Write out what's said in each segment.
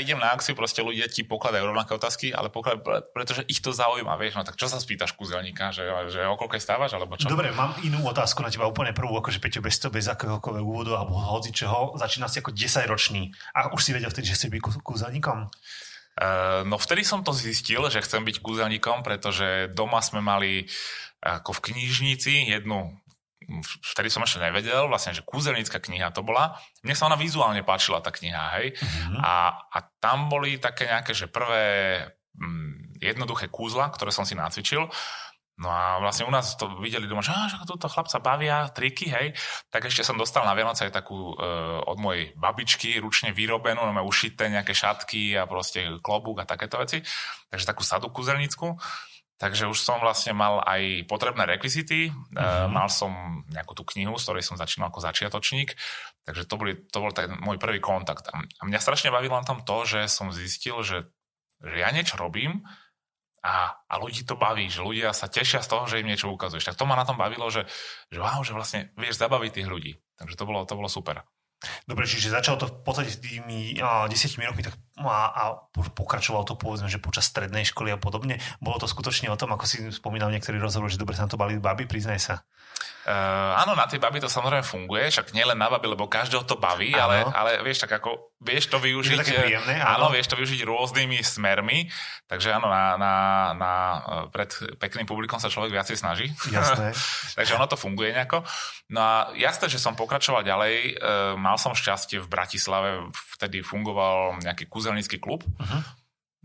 idem na akciu, proste ľudia ti pokladajú rovnaké otázky, ale pokladajú, pretože ich to zaujíma, vieš, no tak čo sa spýtaš kúzelníka, že, že o koľko stávaš, alebo čo? Dobre, mám inú otázku na teba, úplne prvú, akože Peťo, bez to, bez akéhokoľvek úvodu alebo hoci čoho, začína si ako 10 ročný a už si vedel vtedy, že si byť kúzelníkom? Uh, no vtedy som to zistil, že chcem byť kúzelníkom, pretože doma sme mali ako v knižnici jednu vtedy som ešte nevedel, vlastne, že kúzelnícka kniha to bola. Mne sa ona vizuálne páčila, tá kniha, hej. Mm-hmm. A, a tam boli také nejaké, že prvé mm, jednoduché kúzla, ktoré som si nacvičil. No a vlastne u nás to videli doma, že, že túto chlapca bavia, triky, hej. Tak ešte som dostal na Vianoce aj takú e, od mojej babičky, ručne vyrobenú, no ušité nejaké šatky a proste klobúk a takéto veci. Takže takú sadu kúzelnícku. Takže už som vlastne mal aj potrebné rekvizity, uh-huh. mal som nejakú tú knihu, z ktorej som začínal ako začiatočník, takže to, boli, to bol tak môj prvý kontakt. A mňa strašne bavilo tam to, že som zistil, že, že ja niečo robím a, a ľudí to baví, že ľudia sa tešia z toho, že im niečo ukazuješ. Tak to ma na tom bavilo, že, že wow, že vlastne vieš zabaviť tých ľudí. Takže to bolo, to bolo super. Dobre, čiže začalo to v podstate s tými uh, desiatimi rokmi tak, a, a pokračovalo to povedzme, že počas strednej školy a podobne. Bolo to skutočne o tom, ako si spomínal niektorí rozhovor, že dobre sa na to bali baby, priznaj sa. Uh, áno, na tej baby to samozrejme funguje, však nielen na baby, lebo každého to baví, ale, ale vieš, tak ako vieš to využiť. Je to také príjemné, áno. áno. vieš to využiť rôznymi smermi, takže áno, na, na, na, pred pekným publikom sa človek viacej snaží. Jasné. takže ono to funguje nejako. No a jasné, že som pokračoval ďalej, uh, mal som šťastie v Bratislave, vtedy fungoval nejaký kúzelnícky klub, uh-huh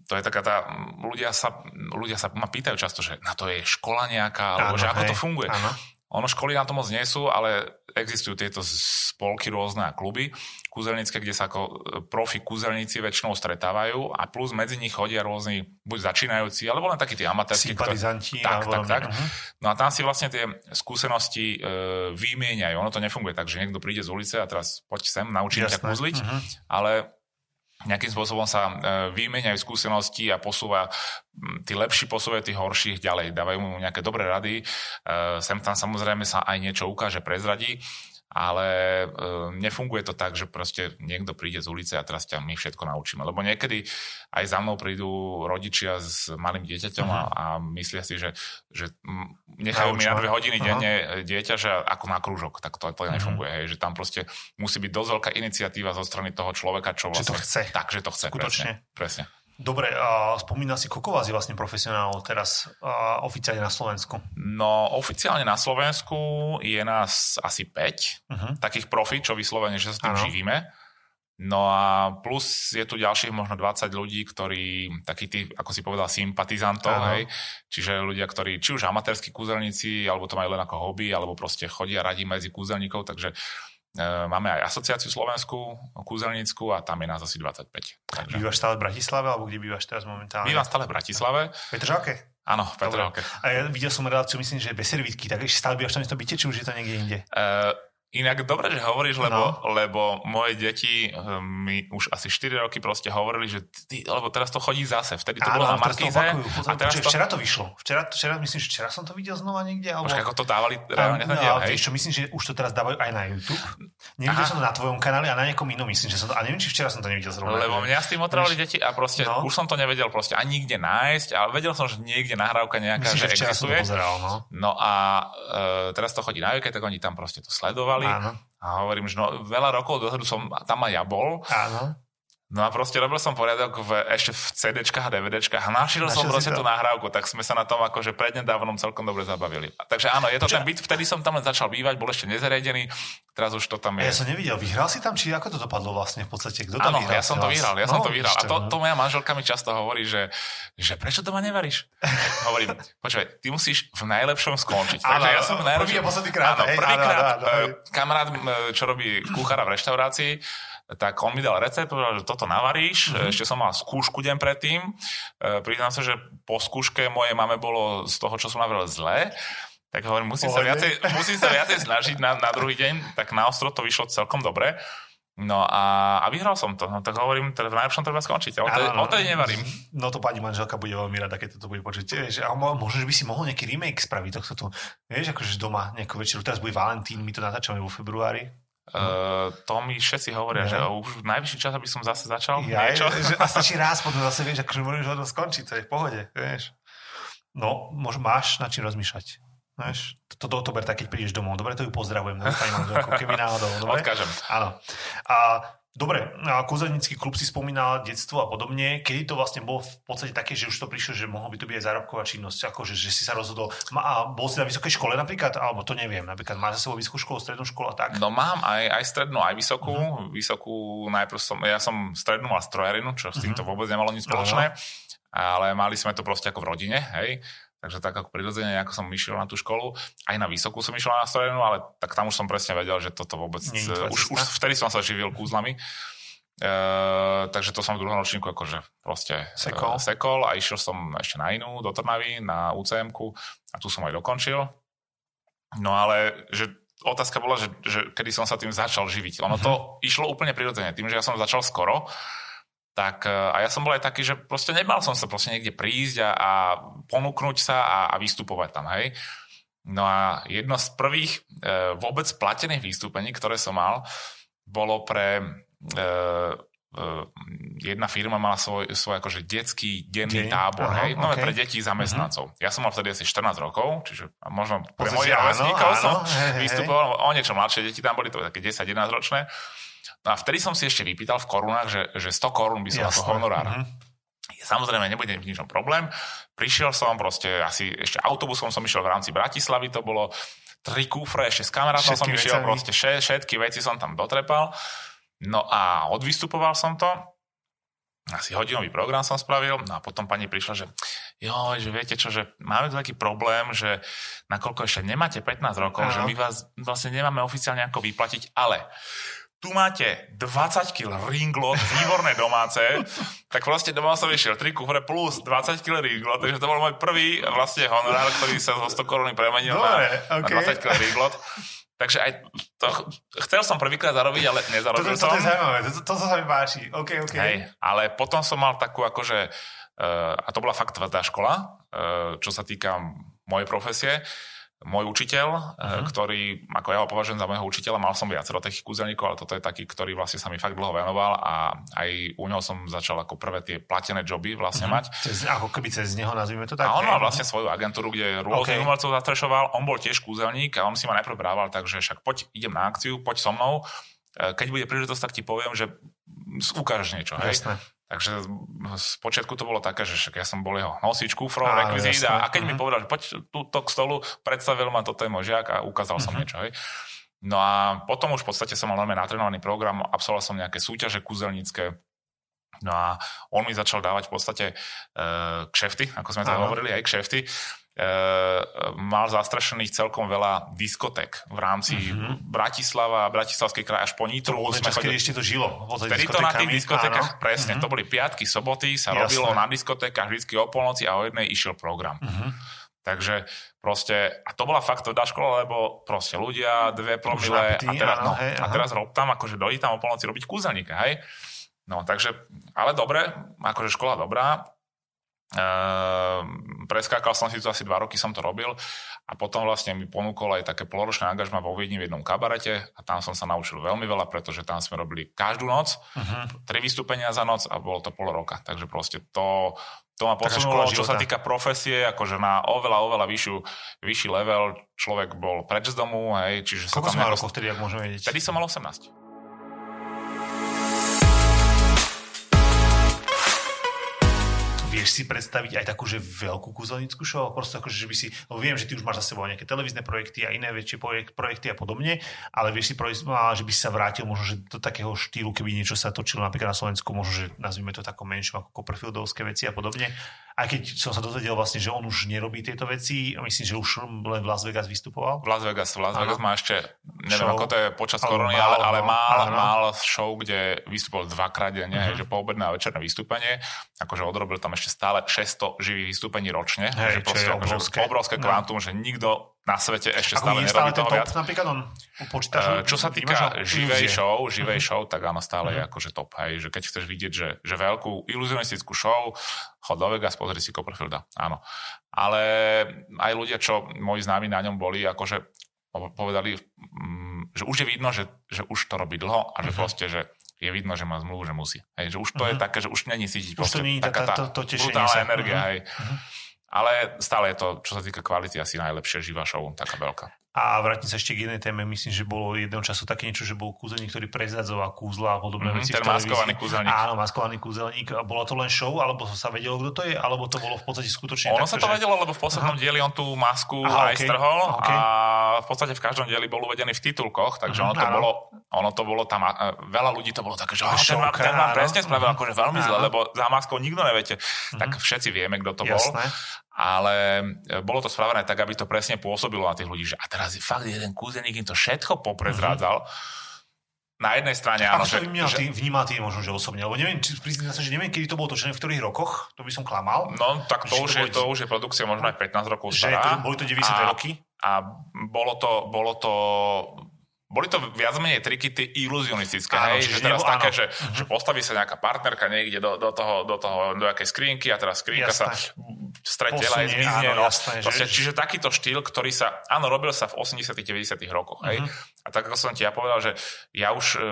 to je taká tá, ľudia sa, ľudia sa ma pýtajú často, že na to je škola nejaká, alebo áno, že ako hej, to funguje. Áno. Ono školy na to moc nie sú, ale existujú tieto spolky rôzne a kluby kúzelnícke, kde sa ako e, profi kúzelníci väčšinou stretávajú a plus medzi nich chodia rôzni buď začínajúci, alebo len takí tí amatérski. Sympatizanti. Tak, tak, tak. Uh-huh. No a tam si vlastne tie skúsenosti e, vymieňajú. Ono to nefunguje tak, že niekto príde z ulice a teraz poď sem, naučím ťa kúzliť, uh-huh. ale nejakým spôsobom sa e, vymeniajú skúsenosti a posúva, tí lepší posúvajú tých horších ďalej, dávajú mu nejaké dobré rady, e, sem tam samozrejme sa aj niečo ukáže, prezradí, ale e, nefunguje to tak, že proste niekto príde z ulice a teraz ťa my všetko naučíme. Lebo niekedy aj za mnou prídu rodičia s malým dieťaťom uh-huh. a, a myslia si, že, že nechajú mi na dve hodiny uh-huh. denne dieťa, že ako na krúžok, tak to, to uh-huh. nefunguje. Hej, že tam proste musí byť dosť veľká iniciatíva zo strany toho človeka, čo vlastne... Že to vlastne chce. Tak, že to chce. Skutočne. Presne. presne. Dobre, a spomína si, koľko vás je vlastne profesionálov teraz a oficiálne na Slovensku? No, oficiálne na Slovensku je nás asi 5 uh-huh. Mhm. takých profi, čo vyslovene, že sa tým ano. živíme. No a plus je tu ďalších možno 20 ľudí, ktorí, takí tí, ako si povedal, sympatizantov, hej, čiže ľudia, ktorí, či už amatérskí kúzelníci, alebo to majú len ako hobby, alebo proste chodia radi medzi kúzelníkov, takže máme aj asociáciu Slovensku, kúzelnícku a tam je nás asi 25. Takže... Bývaš stále v Bratislave, alebo kde bývaš teraz momentálne? Bývam stále v Bratislave. Petržalke? Áno, v Petržalke. A ja videl som reláciu, myslím, že bez servítky, tak ešte stále bývaš tam v tom byte, či už je to niekde inde? Uh, Inak dobre, že hovoríš, lebo, no. lebo moje deti eh, mi už asi 4 roky proste hovorili, že ty, lebo teraz to chodí zase. Vtedy to Áno, bolo na Markíze. A teraz to... Včera to vyšlo. Včera, včera, myslím, že včera som to videl znova niekde. Alebo... Počkaj, ako to dávali reálne ten diel, hej? Čo, myslím, že už to teraz dávajú aj na YouTube. Nevidel Aha. som to na tvojom kanáli a na nejakom inom, myslím, že som to... A neviem, či včera som to nevidel zrovna. Lebo mňa s tým otravili deti a proste no. už som to nevedel proste ani nikde nájsť, ale vedel som, že niekde nahrávka nejaká, myslím, že, že existuje. Pozeral, no. no a e, teraz to chodí na YouTube, tak oni tam proste to sledovali. Áno. A hovorím, že no, veľa rokov dozadu som tam aj ja bol. Áno. No a proste robil som poriadok v, ešte v CDčkách a DVDčkách a našiel, som proste tú nahrávku, tak sme sa na tom akože prednedávnom celkom dobre zabavili. Takže áno, je to Čo? ten byt, vtedy som tam len začal bývať, bol ešte nezariadený, teraz už to tam je. Ja som nevidel, vyhral si tam, či ako to dopadlo vlastne v podstate? Kto tam áno, vyhral? ja som to vyhral, ja no, som to vyhral. A to, to moja manželka mi často hovorí, že, že prečo doma nevaríš? Hovorím, počkaj, ty musíš v najlepšom skončiť. Áno, ja som v najlepšom... Prvý a posledný krát. Áno, prvýkrát eh, kamarát, čo robí kuchára v reštaurácii, tak on mi dal recept, povedal, že toto navaríš, mm-hmm. ešte som mal skúšku deň predtým, e, priznám sa, že po skúške mojej mame bolo z toho, čo som navrel zle, tak hovorím, musím sa, viacej, musím sa viacej snažiť na, na druhý deň, tak na ostro to vyšlo celkom dobre. No a, a vyhral som to. No tak hovorím, teda v najlepšom treba skončiť. O tej, o tej nevarím. No to pani manželka bude veľmi rada, keď to bude počuť. Vieš, a možno, že by si mohol nejaký remake spraviť tohto tu. Vieš, akože doma nejakú večeru. Teraz bude Valentín, my to natáčame vo februári Uh, to mi všetci hovoria, ja. že už najvyšší čas, aby som zase začal ja, niečo. Že, a stačí raz, potom zase vieš, akože môžeš ho skončiť, to je v pohode, vieš. No, môž, máš na čím rozmýšľať. Vieš, to, to, to ber tak, keď prídeš domov. Dobre, to ju pozdravujem. keby náhodou. Dobre? Odkážem. Áno. A Dobre, kúzelnícky klub si spomínal detstvo a podobne. Kedy to vlastne bolo v podstate také, že už to prišlo, že mohlo by to byť aj zárobková činnosť, akože, že si sa rozhodol. A bol si na vysokej škole napríklad, alebo to neviem, napríklad máš za sebou vysokú školu, strednú školu a tak? No mám aj, aj strednú, aj vysokú. Uh-huh. Vysokú najprv som, ja som strednú mal strojarinu, čo s týmto uh-huh. vôbec nemalo nič spoločné. Uh-huh. Ale mali sme to proste ako v rodine, hej. Takže tak ako prirodzene, ako som išiel na tú školu, aj na vysokú som išiel na strojenú, ale tak tam už som presne vedel, že toto vôbec... Už, už vtedy som sa živil kúzlami. Uh, takže to som v druhom ročníku akože proste sekol. Uh, sekol a išiel som ešte na inú, do Trnavy, na ucm a tu som aj dokončil. No ale, že otázka bola, že, že kedy som sa tým začal živiť. Ono uh-huh. to išlo úplne prirodzene. Tým, že ja som začal skoro, tak uh, a ja som bol aj taký, že proste nemal som sa proste niekde prísť a, a ponúknuť sa a, a vystupovať tam, hej. No a jedno z prvých uh, vôbec platených vystúpení, ktoré som mal, bolo pre uh, jedna firma mala svoj, svoj akože detský denný Deň? tábor, Aha, hej, no okay. pre detí zamestnancov. Uh-huh. Ja som mal vtedy asi 14 rokov, čiže možno pre mojich rovesníkov som hej, vystupoval, hej. o niečo mladšie deti tam boli, to také 10-11 ročné. No a vtedy som si ešte vypýtal v korunách, že, že 100 korún by som Jasne. ako honorár. Uh-huh. Samozrejme, nebude v ničom problém. Prišiel som proste, asi ešte autobusom som išiel v rámci Bratislavy, to bolo tri kúfre, ešte s kamarátom som išiel, proste všetky veci som tam dotrepal. No a odvystupoval som to, asi hodinový program som spravil, no a potom pani prišla, že jo, že viete čo, že máme tu taký problém, že nakoľko ešte nemáte 15 rokov, Aha. že my vás vlastne nemáme oficiálne ako vyplatiť, ale tu máte 20 kg ringlot, výborné domáce, tak vlastne doma som vyšiel 3 kufre plus 20 kg ringlot, takže to bol môj prvý vlastne honorár, ktorý sa zo 100 koruny premenil Dobre, na, okay. na 20 kg ringlot. Takže aj to, chcel som prvýkrát zarobiť, ale nezarobil to, to, to, som. To je zaujímavé, to, to, to sa mi páči. Okay, okay. Hej, ale potom som mal takú akože, uh, a to bola fakt tvrdá škola, uh, čo sa týka mojej profesie, môj učiteľ, uh-huh. ktorý, ako ja ho považujem za môjho učiteľa, mal som viacero takých kúzelníkov, ale toto je taký, ktorý vlastne sa mi fakt dlho venoval a aj u neho som začal ako prvé tie platené joby vlastne uh-huh. mať. Cez, ako keby cez neho nazvime to tak. A on mal vlastne svoju agentúru, kde rôznych okay. umelcov zastrešoval, on bol tiež kúzelník a on si ma najprv brával, takže však poď, idem na akciu, poď so mnou, e, keď bude príležitosť, tak ti poviem, že ukážeš niečo. Hej? Jasné. Takže z počiatku to bolo také, že však ja som bol jeho nosič, kufrov, rekvizít a, a keď uh-huh. mi mhm. povedal, že poď túto k stolu, predstavil ma, toto je môj žiak a ukázal uh-huh. som mhm. niečo. Hej. No a potom už v podstate som mal veľmi natrenovaný program, absolvoval som nejaké súťaže kúzelnícke, No a on mi začal dávať v podstate uh, kšefty, ako sme to hovorili, aj kšefty. Uh, mal zastrašených celkom veľa diskotek v rámci mm-hmm. Bratislava, Bratislavskej kraj až po Nitru. To čas, chodil... ešte to žilo. Vtedy to na tých diskotekách, áno. presne, mm-hmm. to boli piatky, soboty, sa Jasné. robilo na diskotekách vždy o polnoci a o jednej išiel program. Mm-hmm. Takže proste, a to bola fakt tvrdá škola, lebo proste ľudia, dve promile a teraz, no, hej, a teraz rob tam, akože dojít tam o polnoci robiť kúzelníka, hej. No, takže, ale dobre, akože škola dobrá, Ehm, preskákal som si to asi dva roky, som to robil a potom vlastne mi ponúkol aj také poloročné angažma vo Viedni v jednom kabarete a tam som sa naučil veľmi veľa, pretože tam sme robili každú noc, uh-huh. tri vystúpenia za noc a bolo to pol roka. Takže proste to, to ma posunulo, čo sa týka profesie, akože na oveľa, oveľa vyššiu, vyšší level. Človek bol preč z domu, hej, čiže Koľko sa tam... Koľko rokov vtedy, ak môžeme vedieť? Vtedy som mal 18. vieš si predstaviť aj takú, že veľkú kúzelnickú show? Proste ako, že by si, no viem, že ty už máš za sebou nejaké televízne projekty a iné väčšie projekty a podobne, ale vieš si, že by si sa vrátil možno, že do takého štýlu, keby niečo sa točilo napríklad na Slovensku, možno, že nazvime to takom menšom ako Copperfieldovské veci a podobne. Aj keď som sa dozvedel vlastne, že on už nerobí tieto veci, myslím, že už len v Las Vegas vystupoval. V Las Vegas, v Las Vegas má ešte, neviem show. ako to je počas korony, ale, ale no. mal, mal show, kde vystupoval dvakrát denne, uh-huh. že poobedné a večerné vystúpenie. Akože odrobil tam ešte stále 600 živých vystúpení ročne. Hej, že proste, je obrovské. obrovské no. kvantum, no. že nikto na svete ešte stále nerobí stále toho viac. Napríklad on počítaš, uh, čo sa týka živej show, živej uh-huh. show, tak áno, stále uh-huh. je akože top. Hej, že keď chceš vidieť, že, že veľkú iluzionistickú show, chod do Vegas, pozri si Copperfielda. Áno. Ale aj ľudia, čo moji známi na ňom boli, akože povedali, mm, že už je vidno, že, že už to robí dlho a že uh-huh. proste, že je vidno, že má zmluvu, že musí. Hej, že už to uh-huh. je také, že už není cítiť už to nie taká tá, to, to, to brutálna sa. energia. Uh-huh. Hej. Uh-huh. Ale stále je to, čo sa týka kvality, asi najlepšia živá show, taká veľká. A vrátim sa ešte k jednej téme. Myslím, že bolo jedného času také niečo, že bol kúzelník, ktorý prezadzoval kúzla a podobné mm-hmm, veci. Ten maskovaný kúzelník. Áno, maskovaný kúzelník. Bolo to len show, alebo sa vedelo, kto to je, alebo to bolo v podstate skutočne Ono tak, sa to že... vedelo, lebo v poslednom dieli on tú masku Aha, aj okay, strhol okay. a v podstate v každom dieli bol uvedený v titulkoch, takže mm-hmm, ono to áno. bolo, ono to bolo tam, veľa ľudí to bolo také, že ten, vám, ten vám presne spravil akože veľmi zle, lebo za maskou nikto neviete. Tak mhm. všetci vieme, kto to bol ale e, bolo to spravené tak, aby to presne pôsobilo na tých ľudí, že a teraz je fakt jeden kúzeník im to všetko poprezrádzal. Mm-hmm. Na jednej strane, áno. To vnímal, že... vnímal ty možno, že osobne, lebo neviem, priznám sa, že neviem, kedy to bolo točené, v ktorých rokoch, to by som klamal. No, tak to, už, to, je, to už je produkcia možno aj 15 rokov stará. Že boli to 90. A, roky? A bolo to, bolo to boli to viac menej triky tie iluzionistické, áno, hej, že teraz nebo, také, že, uh-huh. že postaví sa nejaká partnerka niekde do, do toho, do toho, do jakej skrinky a teraz skrinka jasné. sa stretela aj zmizne. No, jasné, proste, že... Čiže takýto štýl, ktorý sa, áno, robil sa v 80 90 rokoch, hej. Uh-huh. A tak ako som ti ja povedal, že ja už e,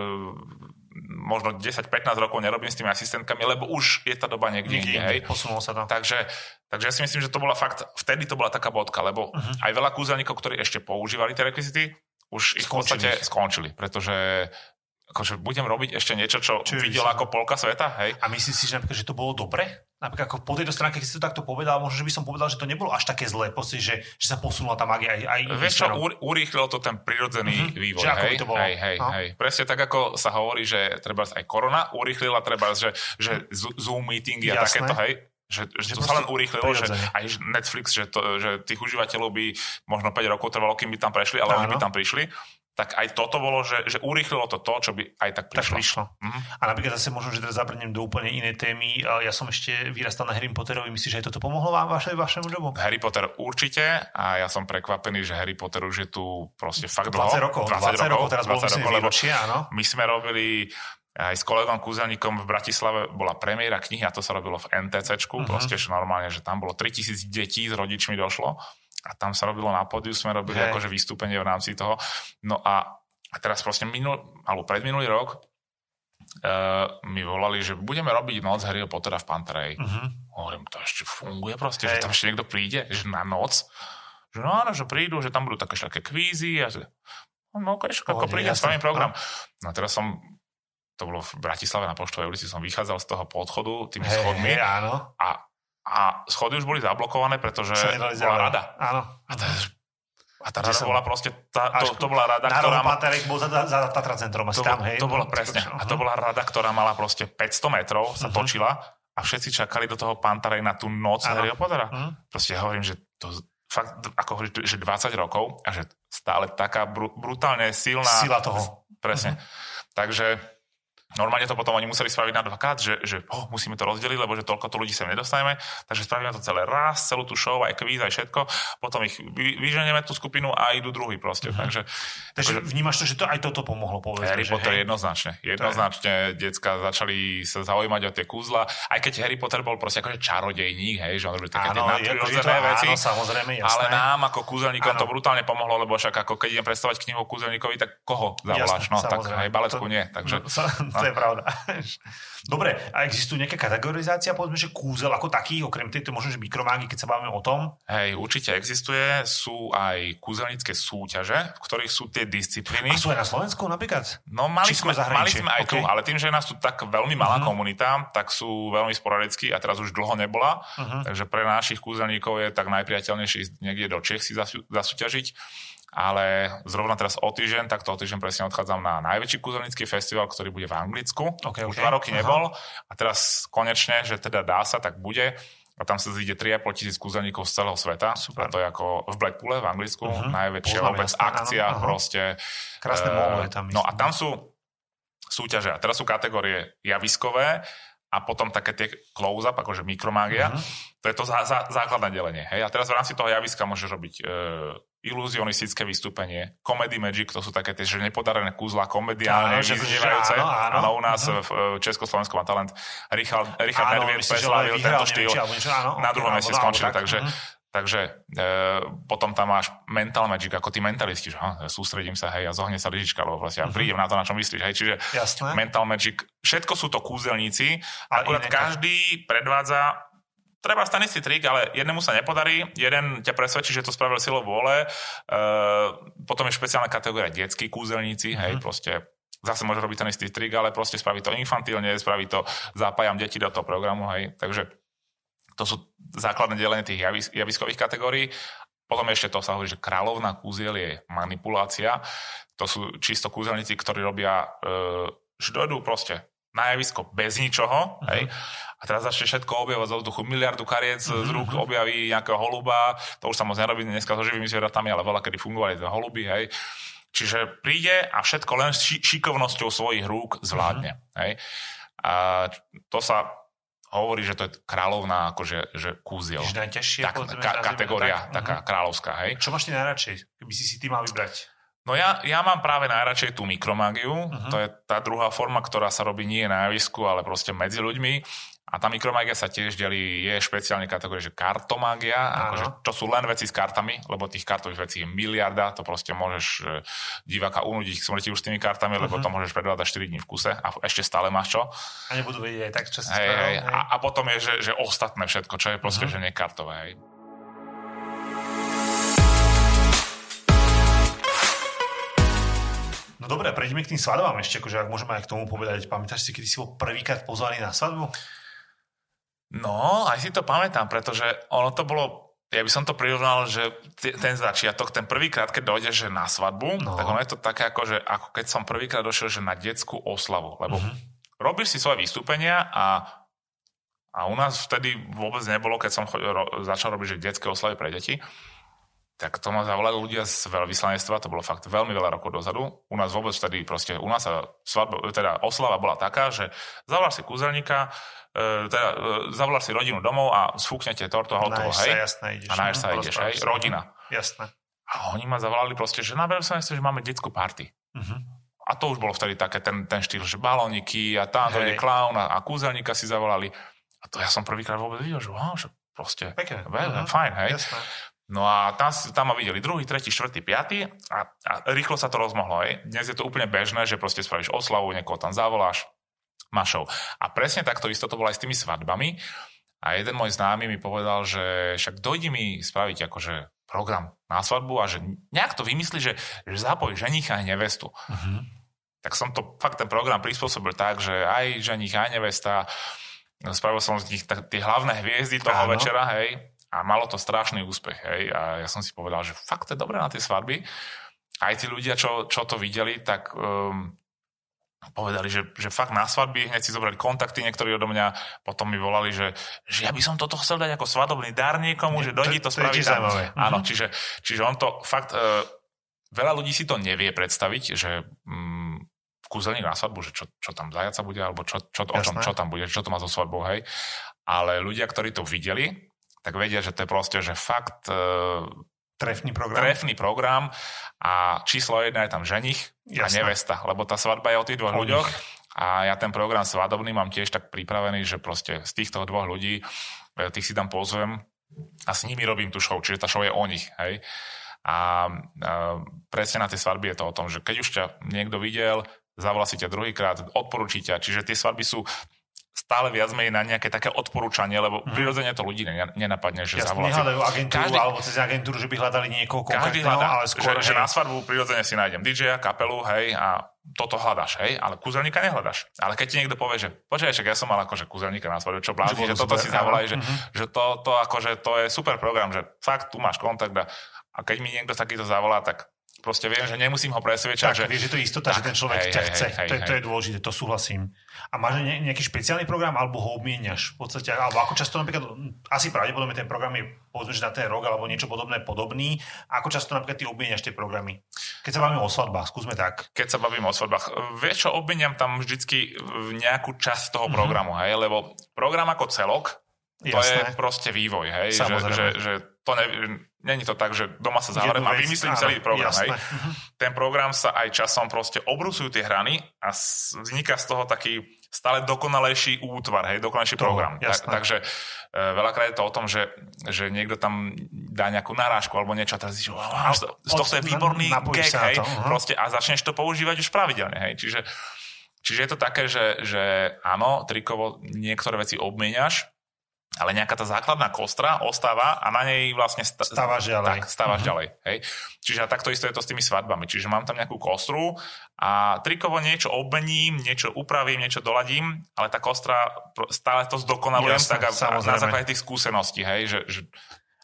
možno 10-15 rokov nerobím s tými asistentkami, lebo už je tá doba niekde, niekde hej. Posunulo sa to. Takže, takže ja si myslím, že to bola fakt, vtedy to bola taká bodka, lebo uh-huh. aj veľa kúzelníkov, ktorí ešte používali tie rekvizity, už ich v podstate skončili, pretože akože budem robiť ešte niečo, čo, čo videl ako polka sveta, hej? A myslíš si, že, napríklad, že to bolo dobre? Napríklad ako po tejto stránke, keď si to takto povedal, možno, že by som povedal, že to nebolo až také zlé, pocit, že, že sa posunula tá magia aj, aj Vieš čo, urýchlilo to ten prirodzený uh-huh. vývoj, že hej? To bolo? hej, hej, no. hej. Presne tak, ako sa hovorí, že treba aj korona urýchlila, treba, že, že Zoom meetingy a Jasné. takéto, hej? Že, že, že to sa len urýchlilo, že aj Netflix, že, to, že tých užívateľov by možno 5 rokov trvalo, kým by tam prešli, ale Áno. oni by tam prišli tak aj toto bolo, že, že urýchlilo to to, čo by aj tak prišlo. Tak prišlo. Mm-hmm. A napríklad zase možno, že teraz zabrnem do úplne inej témy. Ja som ešte vyrastal na Harry Potterovi. Myslíš, že aj toto pomohlo vám vaše, vašemu jobu? Harry Potter určite a ja som prekvapený, že Harry Potter už je tu proste fakt 20 dlho. rokov. 20, 20 rokov, teraz 20 rokov, výročie, áno. My sme robili aj s kolegom Kúzelníkom v Bratislave bola premiéra knihy a to sa robilo v NTCčku, uh-huh. proste že normálne, že tam bolo 3000 detí s rodičmi došlo a tam sa robilo na pódiu, sme robili hey. akože vystúpenie v rámci toho. No a a teraz proste minul, alebo predminulý rok uh, mi volali, že budeme robiť noc Harryho Pottera v Pantarej. Uh-huh. Hovorím, to ešte funguje proste, hey. že tam ešte niekto príde, že na noc. Že no áno, že prídu, že tam budú také také kvízy a že no keď ako príde, spravím program. No a teraz som to bolo v Bratislave na Poštovej ulici, som vychádzal z toho podchodu tými hey, schodmi hey, áno. a, a schody už boli zablokované, pretože bola rada. Áno. A to je, a tá rada bola proste, tá, to, to bola rada, ktorá... Ma... bol za, za Tatra centrom, asi to, tam, hej? To bola presne. A to bola rada, ktorá mala proste 500 metrov, sa uh-huh. točila a všetci čakali do toho Pantarej na tú noc Harryho Pottera. Uh-huh. Proste ja hovorím, že to fakt, ako hovorí, že 20 rokov a že stále taká br- brutálne silná... Sila toho. Presne. Uh-huh. Takže Normálne to potom oni museli spraviť na dvakrát, že, že oh, musíme to rozdeliť, lebo že toľko to ľudí sem nedostaneme, takže spravíme to celé raz, celú tú show, aj kvíz, aj všetko, potom ich vy, vyženieme tú skupinu a idú druhý proste. Mm-hmm. Takže, takže akože, vnímaš to, že to aj toto pomohlo, povedzme. Harry Potter hej? jednoznačne. Jednoznačne decka začali sa zaujímať o tie kúzla, aj keď Harry Potter bol proste akože čarodejník, hej, že on robil také áno, tie veci. Áno, samozrejme, jasné. Ale nám ako kúzelníkom áno. to brutálne pomohlo, lebo však ako keď idem predstavovať knihu kúzelníkovi, tak koho zavoláš? No, tak aj baletku nie. Takže, no, to je pravda. Dobre, a existuje nejaká kategorizácia, povedzme, že kúzel ako taký, okrem tejto možno, že mikromágy, keď sa bavíme o tom? Hej, určite existuje. Sú aj kúzelnícke súťaže, v ktorých sú tie disciplíny. A sú aj na Slovensku napríklad? No mali, sme, mali sme aj okay. tu, ale tým, že nás tu tak veľmi malá uh-huh. komunita, tak sú veľmi sporadicky a teraz už dlho nebola. Uh-huh. Takže pre našich kúzelníkov je tak najpriateľnejšie niekde do Čech si zasúťažiť ale zrovna teraz o týždeň, tak to o týždeň presne odchádzam na najväčší kúzelnícky festival, ktorý bude v Anglicku. Okay, Už okay. dva roky Aha. nebol a teraz konečne, že teda dá sa, tak bude. A tam sa zíde 3,5 tisíc kúzelníkov z celého sveta. Super. A to je ako v Blackpoole v Anglicku. Uh-huh. Najväčšia Poznám, vôbec jasné, akcia áno, proste. Krásne uh, tam. No a tam sú súťaže. A teraz sú kategórie javiskové a potom také tie close-up, akože mikromágia. Uh-huh. To je to zá, zá, základné delenie. Hej? A teraz v rámci toho javiska môžeš robiť e, iluzionistické vystúpenie, comedy magic, to sú také tie, že nepodarené kúzla, komediálne. Áno, áno. áno, u nás uh-huh. v Československu má talent Richard, Richard preslavil tento štýl. Niečo, áno, na druhom mieste skončil, takže uh-huh. Takže e, potom tam máš mental magic, ako tí mentalisti, že ha, sústredím sa, hej, a zohne sa lyžička, lebo vlastne ja prídem na to, na čo myslíš, hej, čiže Jasné. mental magic, všetko sú to kúzelníci, akurát každý predvádza treba ten istý trik, ale jednému sa nepodarí, jeden ťa presvedčí, že to spravil silou vôle, e, potom je špeciálna kategória detskí kúzelníci, hej, mm-hmm. proste zase môže robiť ten istý trik, ale proste spraví to infantilne, spraví to, zapájam deti do toho programu, hej, takže to sú základné delenie tých javis, javiskových kategórií. Potom ešte to sa hovorí, že kráľovná kúziel je manipulácia. To sú čisto kúzelníci, ktorí robia, e, že dojdú proste na javisko bez ničoho, uh-huh. hej, a teraz začne všetko objavovať zo vzduchu, miliardu kariet uh-huh. z mhm, rúk objaví nejakého holuba, to už sa moc nerobí dneska so živými zvieratami, ale veľa kedy fungovali tie holuby, hej. Čiže príde a všetko len ši- šikovnosťou svojich rúk zvládne, uh-huh. hej. A to sa hovorí, že to je kráľovná akože, že kúziel. Čiže najťažšie tak, ka- kategória, tak? taká uh-huh. kráľovská, hej. Čo máš ty najradšej, keby si si ty mal vybrať? No ja, ja mám práve najradšej tú mikromágiu, uh-huh. to je tá druhá forma, ktorá sa robí nie na javisku, ale proste medzi ľuďmi. A tá mikromágia sa tiež delí, je špeciálne kategória, že kartomágia, akože to sú len veci s kartami, lebo tých kartových vecí je miliarda, to proste môžeš e, diváka unúdiť smrti už s tými kartami, uh-huh. lebo to môžeš predvádať 4 dní v kuse a ešte stále máš čo. A nebudú vedieť aj tak, čo si hej, hej. A, a potom je, že, že ostatné všetko, čo je proste, uh-huh. že nekartové. Hej. No dobre, prejdeme k tým svadbám ešte, akože ak môžeme aj k tomu povedať. Pamätáš si, kedy si bol prvýkrát pozvaný na svadbu? No, aj si to pamätám, pretože ono to bolo, ja by som to prirovnal, že ten začiatok, ten prvýkrát, keď dojdeš že na svadbu, no. tak ono je to také ako, že ako keď som prvýkrát došiel že na detskú oslavu, lebo uh-huh. robíš si svoje vystúpenia a, a u nás vtedy vôbec nebolo, keď som chodil, začal robiť že detské oslavy pre deti, tak to ma zavolali ľudia z veľvyslanectva, to bolo fakt veľmi veľa rokov dozadu. U nás vôbec vtedy proste, u nás sa svadba, teda oslava bola taká, že zavoláš si kúzelníka, e, teda e, zavoláš si rodinu domov a sfúknete tortu a hotovo, hej? Sa, jasné, ideš. A náješ sa, ideš, hej? Rodina. Jasné. A oni ma zavolali proste, že na veľvyslanectve, že máme detskú party. Uh-huh. A to už bolo vtedy také ten, ten štýl, že balóniky a tam dojde klaun a, a kúzelníka si zavolali. A to ja som prvýkrát vôbec videl, že wow, že proste, Pekne. uh-huh. fajn, hej. Jasné. No a tam, tam ma videli druhý, tretí, štvrtý, piatý a, a rýchlo sa to rozmohlo. Aj. Dnes je to úplne bežné, že proste spravíš oslavu, niekoho tam zavoláš, mašov. A presne takto isto to bolo aj s tými svadbami. A jeden môj známy mi povedal, že však dojdi mi spraviť akože program na svadbu a že nejak to vymyslí, že, že zapoj ženicha aj nevestu. Uh-huh. Tak som to fakt ten program prispôsobil tak, že aj ženich, aj nevesta, spravil som z nich tie hlavné hviezdy toho Áno. večera, hej, a malo to strašný úspech. Hej? A ja som si povedal, že fakt to je dobré na tie svadby. Aj tí ľudia, čo, čo to videli, tak um, povedali, že, že fakt na svadby hneď si zobrali kontakty niektorí odo mňa, potom mi volali, že, že ja by som toto chcel dať ako svadobný dar niekomu, Nie, že dojdi to, to spraviť. Áno, mhm. čiže, čiže on to fakt, uh, veľa ľudí si to nevie predstaviť, že um, kúzelník na svadbu, že čo, čo tam zajaca bude, alebo čo, čo, o čom, čo tam bude, čo to má so svadbou, hej. Ale ľudia, ktorí to videli, tak vedia, že to je proste, že fakt uh, trefný program. trefný program a číslo jedna je tam ženich Jasne. a nevesta, lebo tá svadba je o tých dvoch ľuďoch a ja ten program svadobný mám tiež tak pripravený, že proste z týchto dvoch ľudí e, tých si tam pozvem a s nimi robím tú show, čiže tá show je o nich, hej. A, a presne na tej svadby je to o tom, že keď už ťa niekto videl, zavolá si ťa druhýkrát, odporúči ťa, čiže tie svadby sú stále viac menej na nejaké také odporúčanie, lebo hmm. prirodzene to ľudí nenapadne, že Jasne, zavoláte. nehľadajú agentúru každý, alebo cez agentúru, že by hľadali niekoho konkrétneho, hľadá, ale skôr, že, že na svadbu prirodzene si nájdem DJ-a, kapelu, hej, a toto hľadaš, hej, ale kúzelníka nehľadaš. Ale keď ti niekto povie, že počkaj, však ja som mal akože kúzelníka na svadbu, čo blázni, že, že toto si zavolaj, že, mm-hmm. že to, to, akože, to je super program, že fakt tu máš kontakt a, a keď mi niekto takýto zavolá, tak proste viem, že nemusím ho presvedčať. Tak, že... vieš, že to je istota, tak, že ten človek hej, ťa hej, chce. Hej, to, je, to je dôležité, to súhlasím. A máš ne, nejaký špeciálny program, alebo ho obmieniaš v podstate, alebo ako často napríklad, asi pravdepodobne ten program je povedzme, že na ten rok, alebo niečo podobné podobný. Ako často napríklad ty obmieniaš tie programy? Keď sa bavíme o svadbách, skúsme tak. Keď sa bavím o svadbách, vieš čo, obmieniam tam vždycky nejakú časť toho mhm. programu, mm-hmm. hej, lebo program ako celok, to Jasné. je proste vývoj, hej, že, že, že to ne, není to tak, že doma sa zavriem a vymyslím celý program. Hej. Ten program sa aj časom proste obrusujú tie hrany a vzniká z toho taký stále dokonalejší útvar, hej, dokonalejší to, program. Tak, takže e, veľakrát je to o tom, že, že niekto tam dá nejakú narážku alebo niečo a teraz wow, z tohto je výborný gag, hej, to, uh-huh. proste, a začneš to používať už pravidelne, hej, čiže Čiže je to také, že, že áno, trikovo niektoré veci obmieniaš, ale nejaká tá základná kostra ostáva a na nej vlastne sta- stávaš ďalej. Tak, stávaš uh-huh. ďalej. Hej. Čiže takto isto je to s tými svadbami. Čiže mám tam nejakú kostru a trikovo niečo obmením, niečo upravím, niečo doladím, ale tá kostra stále to zdokonalujem tak a, na základe tých skúseností. Hej, že, že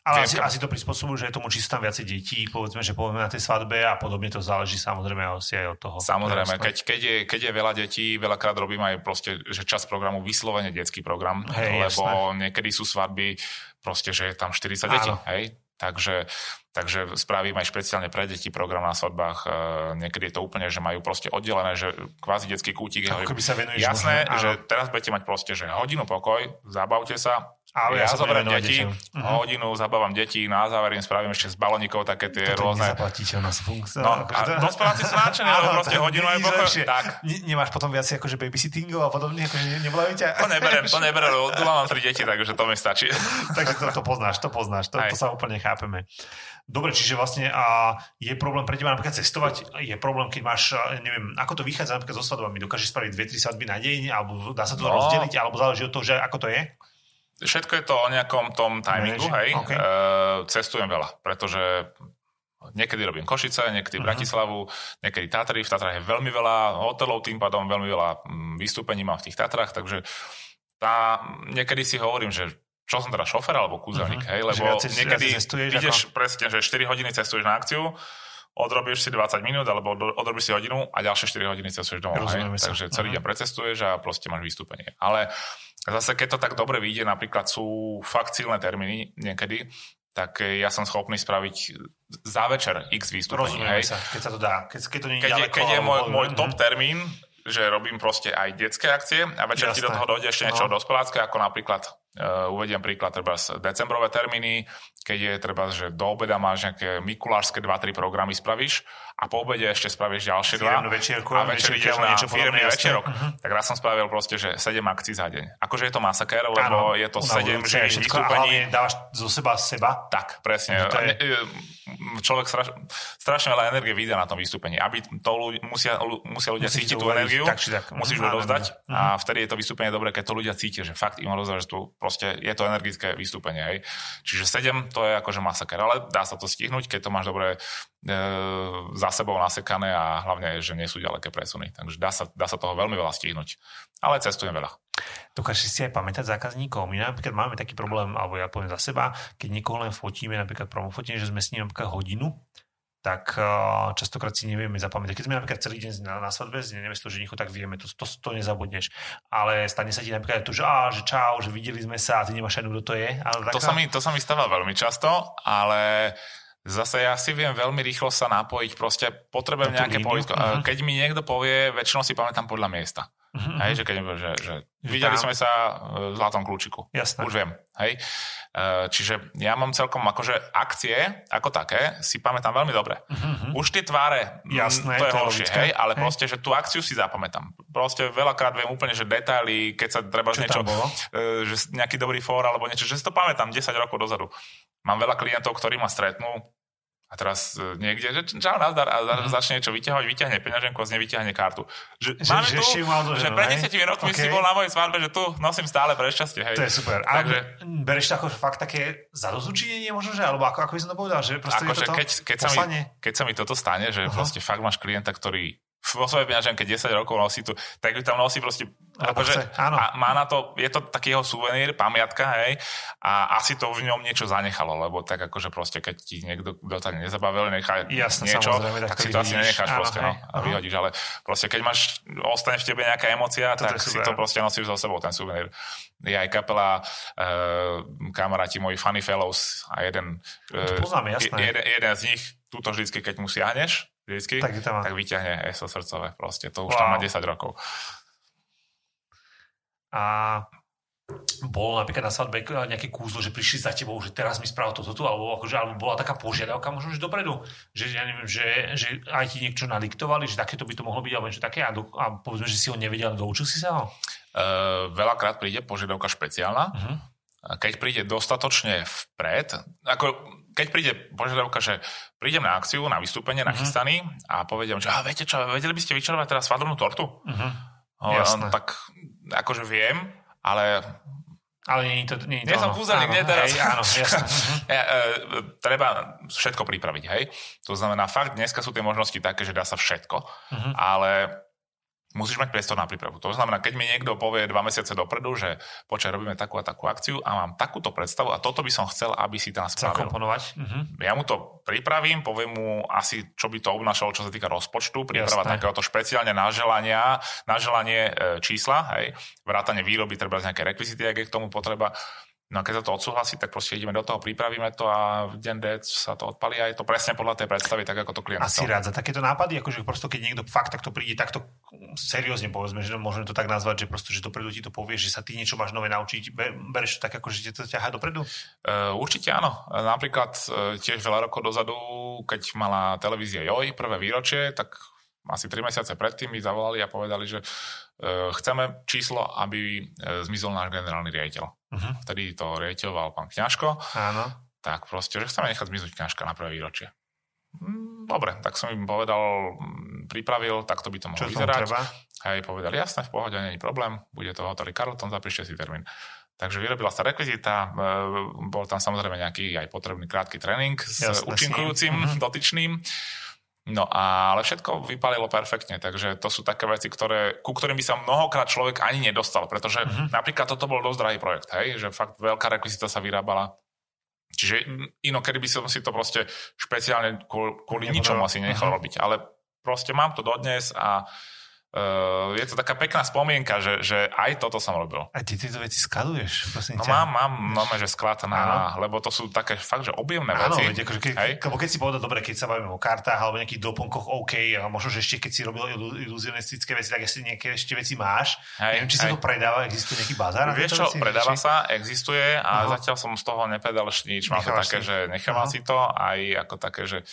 ale asi, asi to prispôsobujú, že je tomu, či sú tam viacej detí, povedzme, že povedzme na tej svadbe a podobne to záleží samozrejme asi aj od toho. Samozrejme, keď, keď, je, keď je veľa detí, veľakrát robím aj proste, že čas programu vyslovene detský program, hej, lebo jasné. niekedy sú svadby proste, že je tam 40 detí, hej, Takže, takže spravím aj špeciálne pre deti program na svadbách. E, niekedy je to úplne, že majú proste oddelené, že kvázi detský kútik. Ako by sa venuješ Jasné, možno, že teraz budete mať proste, že hodinu pokoj, zabavte sa, ale ja, ja zoberiem deti, uh-huh. hodinu zabávam deti, na záver im spravím ešte z balonikov také tie Toto rôzne... nezaplatíte u nás funkcia. No, a dospeláci sú náčení, lebo proste hodinu aj pokoj. Tak. nemáš potom viac akože babysittingov a podobne, akože nebolajú ťa? To neberiem, to neberiem, lebo tu mám tri deti, takže to mi stačí. takže to, to poznáš, to poznáš, to, to sa úplne chápeme. Dobre, čiže vlastne a je problém pre teba napríklad cestovať, je problém, keď máš, neviem, ako to vychádza napríklad so svadbami, dokážeš spraviť dve, tri svadby na deň, alebo dá sa to no. rozdeliť, alebo záleží od toho, že ako to je? Všetko je to o nejakom tom timingu, hej. Okay. E, cestujem veľa, pretože niekedy robím Košice, niekedy uh-huh. Bratislavu, niekedy Tatry. V Tatrách je veľmi veľa hotelov, tým pádom veľmi veľa mm, vystúpení mám v tých Tatrách, takže tá, niekedy si hovorím, že čo som teda šofer alebo kúzelník, uh-huh. hej, lebo niekedy ideš ako... presne, že 4 hodiny cestuješ na akciu, odrobíš si 20 minút, alebo odrobíš si hodinu a ďalšie 4 hodiny cestuješ domov. Takže celý uh-huh. deň precestuješ a proste máš vystúpenie. Ale zase keď to tak dobre vyjde, napríklad sú fakt silné termíny niekedy, tak ja som schopný spraviť za večer x vystúpení. Hej. Sa, keď sa to dá. Keď, keď to nie je keď, ďaleko, keď je môj, môj top termín, že robím proste aj detské akcie a večer Jasné. ti do toho dojde ešte niečo no. dospelácké, ako napríklad Uh, uvediem príklad treba decembrové termíny, keď je treba, že do obeda máš nejaké mikulášske 2-3 programy spravíš a po obede ešte spravíš ďalšie dva večierku, a večer ideš na firmný večerok. Uh-huh. Tak raz som spravil proste, že 7 akcií za deň. Akože je to masaker, lebo ano, je to 7 živých vystúpení. dávaš zo seba seba. Tak, presne. Je... Človek straš, strašne veľa energie vydá na tom vystúpení. Aby to ľudia, musia, musia ľudia cítiť tú energiu, tak, tak. musíš ju rozdať a vtedy je to vystúpenie dobré, keď to ľudia cítia, že fakt im rozdáš tú proste je to energické vystúpenie. Hej. Čiže 7 to je akože masaker, ale dá sa to stihnúť, keď to máš dobre e, za sebou nasekané a hlavne, že nie sú ďaleké presuny. Takže dá sa, dá sa toho veľmi veľa stihnúť. Ale cestujem veľa. Dokážeš si aj pamätať zákazníkov. My napríklad máme taký problém, alebo ja poviem za seba, keď niekoho len fotíme, napríklad promofotíme, že sme s ním napríklad hodinu, tak eh, častokrát si nevieme zapamätať. Keď sme napríklad celý deň na, na svadbe s nevestou ženichu, tak vieme, to, to, to nezabudneš. Ale stane sa ti napríklad to, že, á, že čau, že videli sme sa a ty nemáš ani kto to je. Ale to, sa mi, to sa mi stáva veľmi často, ale Zase ja si viem veľmi rýchlo sa napojiť, proste potrebujem nejaké. Uh-huh. Keď mi niekto povie, väčšinou si pamätám podľa miesta. Uh-huh. Hej, že keď že, že videli tam. sme sa v Zlatom kľúčiku. Jasné. Už viem. Hej. E, čiže ja mám celkom akože akcie ako také si pamätám veľmi dobre. Uh-huh. Už tie tváre, mm, Jasné, to je horšie, hej, ale hej. proste, že tú akciu si zapamätám. Proste veľakrát viem úplne, že detaily, keď sa treba Čo niečo, e, že nejaký dobrý fór alebo niečo, že si to pamätám 10 rokov dozadu. Mám veľa klientov, ktorí ma stretnú a teraz uh, niekde, že čau, nazdar, a mm-hmm. začne niečo vyťahovať, vyťahne peňaženku a z nej vyťahne kartu. Že, že máme že, tu, že, že pred 10 rokmi okay. si bol na mojej svadbe, že tu nosím stále pre šťastie. Hej. To je super. A Takže, bereš to ako fakt také zadozučinenie možno, že? Alebo ako, ako by som to povedal? Že proste ako, že keď, keď, sa mi, keď sa mi toto stane, že uh-huh. proste fakt máš klienta, ktorý vo svojej peňaženke 10 rokov nosí tu, tak ju tam nosí proste, akože, a má na to, je to taký jeho suvenír, pamiatka, hej, a asi to v ňom niečo zanechalo, lebo tak akože proste, keď ti niekto kto tak nezabavil, nechá Jasne, niečo, tak, tak si to asi nenecháš áno, proste, no, a vyhodíš, ale proste keď máš, ostane v tebe nejaká emocia, Toto tak si to proste nosíš so sebou, ten suvenír. Je aj kapela, uh, kamaráti moji Funny Fellows a jeden, uh, poznáme, jeden, jeden z nich, túto vždycky, keď mu siahneš, vždycky, tak, tak vyťahne ESO srdcové. Proste to už wow. tam má 10 rokov. A bolo napríklad na svadbe nejaké kúzlo, že prišli za tebou, že teraz mi spravil toto tu, alebo, akože, alebo bola taká požiadavka možno už dopredu, že ja neviem, že, že aj ti niečo nadiktovali, že takéto by to mohlo byť, alebo niečo také a, do, a povedzme, že si ho nevedel, doučil si sa ho? veľakrát príde požiadavka špeciálna. Uh-huh. Keď príde dostatočne vpred, ako keď príde požiadavka, že prídem na akciu, na vystúpenie, uh-huh. nachystaný a povedem, že a viete čo, vedeli by ste vyčarovať teraz svadobnú tortu? Uh-huh. On, tak akože viem, ale ale nie, to, nie, nie to som kúzelník, nie teraz. Hej, áno, jasné. ja, e, treba všetko pripraviť, hej. To znamená, fakt dneska sú tie možnosti také, že dá sa všetko, uh-huh. ale musíš mať priestor na prípravu. To znamená, keď mi niekto povie dva mesiace dopredu, že počkaj, robíme takú a takú akciu a mám takúto predstavu a toto by som chcel, aby si tam spravil. Uh-huh. Ja mu to pripravím, poviem mu asi, čo by to obnášalo, čo sa týka rozpočtu, príprava takéhoto špeciálne na želania, na želanie e, čísla, hej, vrátanie výroby, treba nejaké rekvizity, ak je k tomu potreba No a keď sa to odsúhlasí, tak proste ideme do toho, pripravíme to a v deň D sa to odpalí a je to presne podľa tej predstavy, tak ako to klient Asi rád za takéto nápady, akože prosto keď niekto fakt takto príde, takto seriózne povedzme, že môžeme to tak nazvať, že prosto, že dopredu ti to povie, že sa ty niečo máš nové naučiť, bereš to tak, ako že ti to ťahá dopredu? Uh, určite áno. Napríklad uh, tiež veľa rokov dozadu, keď mala televízia JOJ prvé výročie, tak asi 3 mesiace predtým mi zavolali a povedali, že uh, chceme číslo, aby uh, zmizol náš generálny riaditeľ. Uh-huh. Vtedy to riaditeľoval pán Kňažko. Áno. Tak proste, že chceme nechať zmiznúť Kňažka na prvé výročie. Mm, dobre, tak som im povedal, mm, pripravil, tak to by to mohlo Čo vyzerať. Hej, povedali, jasné, v pohode, není problém, bude to hotelý Carlton, zapíšte si termín. Takže vyrobila sa rekvizita, e, bol tam samozrejme nejaký aj potrebný krátky tréning s Jasne, účinkujúcim s mhm. dotyčným. No ale všetko vypalilo perfektne, takže to sú také veci, ktoré, ku ktorým by sa mnohokrát človek ani nedostal, pretože uh-huh. napríklad toto bol dosť drahý projekt, hej, že fakt veľká rekvizita sa vyrábala. Čiže inokedy by som si to proste špeciálne kvôli, ničomu asi nechal uh-huh. robiť, ale proste mám to dodnes a Uh, je to taká pekná spomienka, že, že aj toto som robil. A ty tieto veci skladuješ? No ťa. mám, mám, máme, že sklad na, lebo to sú také fakt, že objemné Áno, veci. Áno, akože keď, lebo keď si povedal, dobre, keď sa bavíme o kartách alebo nejakých doplnkoch, OK, a možno, že ešte keď si robil iluzionistické veci, tak ešte nejaké ešte veci máš. Hej, Neviem, či hej. sa to predáva, existuje nejaký bazár? Vieš čo, veci, predáva či? sa, existuje a uh-huh. zatiaľ som z toho nepredal ešte nič. Mám to také, že nechávam uh-huh. si to aj ako také, že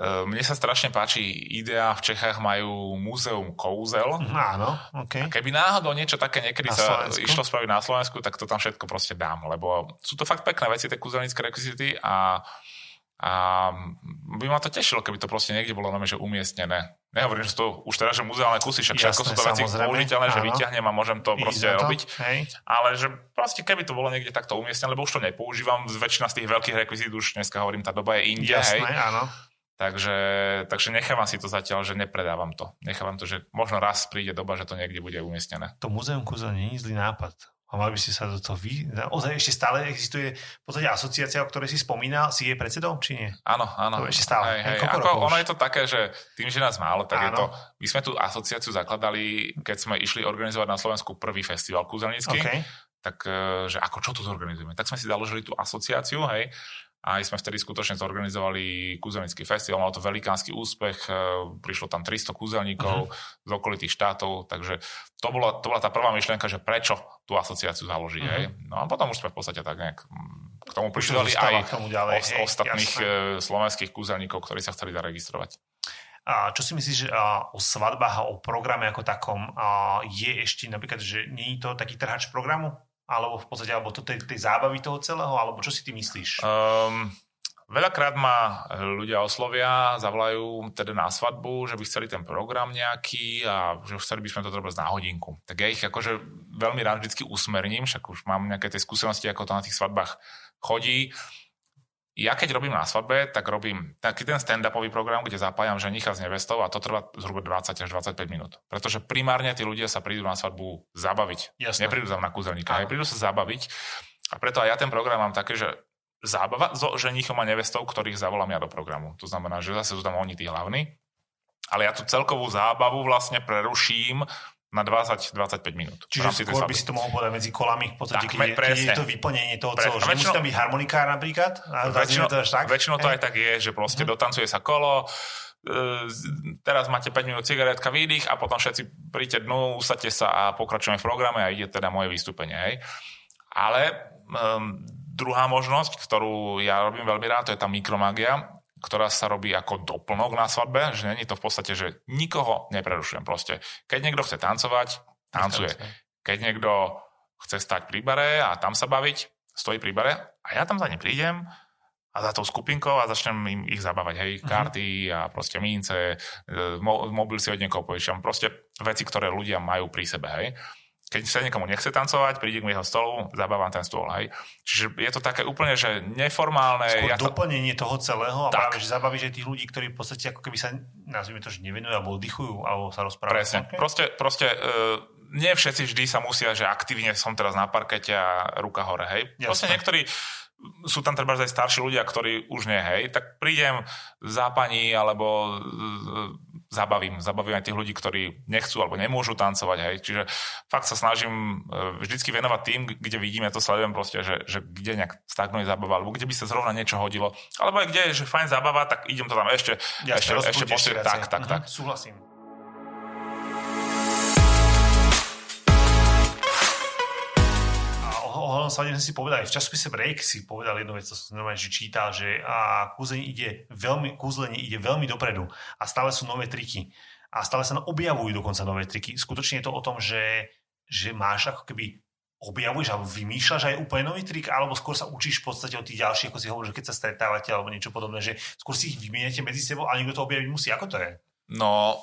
mne sa strašne páči idea, v Čechách majú múzeum kouzel. Áno, okay. A keby náhodou niečo také niekedy sa išlo spraviť na Slovensku, tak to tam všetko proste dám, lebo sú to fakt pekné veci, tie kúzelnícke rekvizity a, a by ma to tešilo, keby to proste niekde bolo nome, že umiestnené. Nehovorím, že to už teraz, že muzeálne kusy, však všetko sú to veci použiteľné, že vyťahnem a môžem to proste to, robiť. Hej. Ale že proste keby to bolo niekde takto umiestnené, lebo už to nepoužívam, väčšina z tých veľkých rekvizít už dneska hovorím, tá doba je inde. Jasné, hej. áno Takže, takže nechávam si to zatiaľ, že nepredávam to. Nechávam to, že možno raz príde doba, že to niekde bude umiestnené. To muzeum kúzel nie je zlý nápad. A mali by ste sa do toho vy... Ozaj ešte stále existuje v podstate asociácia, o ktorej si spomínal, si je predsedom, či nie? Áno, áno. To ešte stále. Hej, hej. Ako, ono je to také, že tým, že nás málo, tak áno. je to... My sme tú asociáciu zakladali, keď sme išli organizovať na Slovensku prvý festival kúzelnícky. Okay. Tak, e, že ako čo tu zorganizujeme? Tak sme si založili tú asociáciu, hej aj sme vtedy skutočne zorganizovali kúzelnický festival, mal to velikánsky úspech, e, prišlo tam 300 kúzelníkov uh-huh. z okolitých štátov, takže to bola, to bola tá prvá myšlienka, že prečo tú asociáciu založiť. Uh-huh. Hej? No a potom už sme v podstate tak nejak mm, k tomu pridali aj k tomu ďalej, hej, ostatných jasné. E, slovenských kúzelníkov, ktorí sa chceli zaregistrovať. A čo si myslíš že o svadbách a o programe ako takom? Je ešte napríklad, že nie je to taký trhač programu? Alebo v podstate, alebo to tej, tej zábavy toho celého? Alebo čo si ty myslíš? Um, veľakrát ma ľudia oslovia, zavolajú teda na svadbu, že by chceli ten program nejaký a že chceli by sme to robiť na hodinku. Tak ja ich akože veľmi rád vždy usmerním, však už mám nejaké tie skúsenosti, ako to na tých svadbách chodí ja keď robím na svadbe, tak robím taký ten stand-upový program, kde zapájam ženicha s nevestou a to trvá zhruba 20 až 25 minút. Pretože primárne tí ľudia sa prídu na svadbu zabaviť. Jasne. Neprídu tam na kúzelníka, aj prídu sa zabaviť. A preto aj ja ten program mám také, že zábava so ženichom a nevestou, ktorých zavolám ja do programu. To znamená, že zase sú tam oni tí hlavní. Ale ja tú celkovú zábavu vlastne preruším na 20-25 minút. Čiže skôr by si to mohol povedať medzi kolami, v podstate, tak, keď, je, keď je to vyplnenie toho celého, že musí tam byť harmonikár napríklad? Väčšinou, to tak? väčšinou to aj tak je, že proste uh-huh. dotancuje sa kolo, e, teraz máte 5 minút cigaretka, výdych a potom všetci príďte dnu, usadte sa a pokračujeme v programe a ide teda moje vystúpenie. Hej. Ale um, druhá možnosť, ktorú ja robím veľmi rád, to je tá mikromagia, ktorá sa robí ako doplnok na svadbe, že není to v podstate, že nikoho neprerušujem proste. Keď niekto chce tancovať, tancuje. keď niekto chce stať pri bare a tam sa baviť, stojí pri bare a ja tam za ne prídem a za tou skupinkou a začnem im ich zabávať, hej, uh-huh. karty a proste mince, e, mo- mobil si od niekoho požičam, proste veci, ktoré ľudia majú pri sebe, hej. Keď sa niekomu nechce tancovať, príde k jeho stolu, zabávam ten stôl, hej. Čiže je to také úplne, že neformálne. Skôr ja to... doplnenie toho celého a Tak. práve, že zabavíš aj tých ľudí, ktorí v podstate ako keby sa, nazvime to, že nevenujú alebo oddychujú, alebo sa rozprávajú. Presne. Okay. Proste, proste uh, nie všetci vždy sa musia, že aktívne som teraz na parkete a ruka hore, hej. Proste Jasné. niektorí sú tam treba aj starší ľudia, ktorí už nie, hej, tak prídem zápaní alebo uh, zabavím, zabavím aj tých ľudí, ktorí nechcú alebo nemôžu tancovať, hej. Čiže fakt sa snažím uh, vždycky venovať tým, kde vidím, ja to sledujem proste, že, že kde nejak stagnuje zábava, alebo kde by sa zrovna niečo hodilo, alebo aj kde je, že fajn zábava, tak idem to tam ešte, ešte, ešte posilniť. Tak, tak, tak. Mhm, súhlasím. Ohľadom sa si povedali, v časopise Break si povedal jednu vec, to som normálne že čítal, že a kúzlenie ide veľmi, kúzlenie ide veľmi dopredu a stále sú nové triky. A stále sa objavujú dokonca nové triky. Skutočne je to o tom, že, že máš ako keby objavuješ alebo vymýšľaš aj úplne nový trik, alebo skôr sa učíš v podstate od tých ďalších, ako si hovoril, keď sa stretávate alebo niečo podobné, že skôr si ich vymieňate medzi sebou a niekto to objaviť musí. Ako to je? No,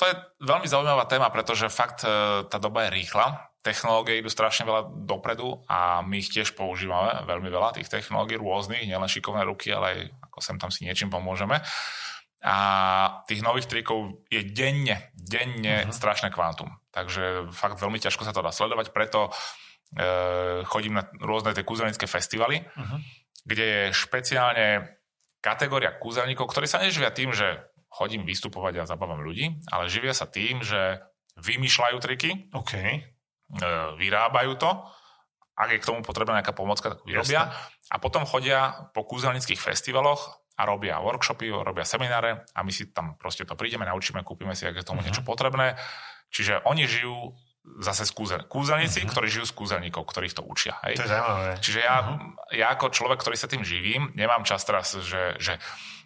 to je veľmi zaujímavá téma, pretože fakt e, tá doba je rýchla. Technológie idú strašne veľa dopredu a my ich tiež používame veľmi veľa, tých technológií rôznych, nielen šikovné ruky, ale aj ako sem tam si niečím pomôžeme. A tých nových trikov je denne, denne uh-huh. strašné kvantum. Takže fakt veľmi ťažko sa to dá sledovať, preto e, chodím na rôzne tie kúzelnické festivaly, Uh-huh. kde je špeciálne kategória kúzelníkov, ktorí sa neživia tým, že chodím vystupovať a zabávam ľudí, ale živia sa tým, že vymýšľajú triky, OK. E, vyrábajú to, ak je k tomu potrebná nejaká pomocka, tak vyrobia a potom chodia po kúzelnických festivaloch a robia workshopy, robia semináre a my si tam proste to prídeme, naučíme, kúpime si, ak je tomu Mhm. niečo potrebné. Čiže oni žijú zase z kúzel. Kúzelníci, Mhm. ktorí žijú z kúzelníkov, ktorých to učia. Hej? To je zaujímavé. Čiže ja, ja ako človek, ktorý sa tým živím, nemám čas teraz, že, že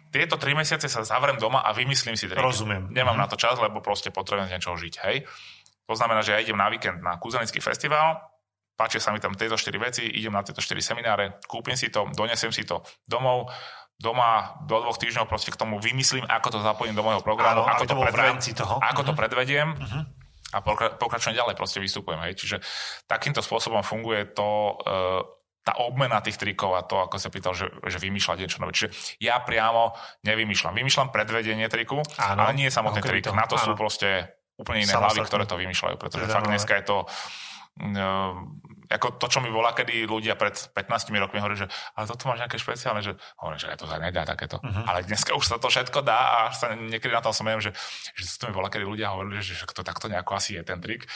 tieto tri mesiace sa zavrem doma a vymyslím si trik. Rozumiem. Nemám Mhm. na to čas, lebo proste potrebujem z niečoho žiť. Hej? To znamená, že ja idem na víkend na kúzelnický festival, páčia sa mi tam tieto štyri veci, idem na tieto štyri semináre, kúpim si to, donesem si to domov, doma do dvoch týždňov proste k tomu vymyslím, ako to zapojím do môjho programu, Áno, ako, to to bolo v rámci toho. ako to Mhm. predvediem Mhm. a pokra- pokračujem ďalej, proste vystupujem. Hej. Čiže takýmto spôsobom funguje to, e, tá obmena tých trikov a to, ako sa pýtal, že, že vymýšľať niečo nové. Čiže ja priamo nevymýšľam. Vymýšľam predvedenie triku, Áno, ale nie samotný trik. toho, Na to sú áno. proste úplne iné hlavy, ktoré to vymýšľajú. Pretože fakt dneska je to Uh, ako to, čo mi volá, kedy ľudia pred 15 rokmi hovorí, že ale toto máš nejaké špeciálne, že hovorím, že to sa nedá takéto. Mhm. Ale dneska už sa to všetko dá a sa niekedy na tom som že, že to mi volá, kedy ľudia hovorili, že, že to takto nejako asi je ten trik.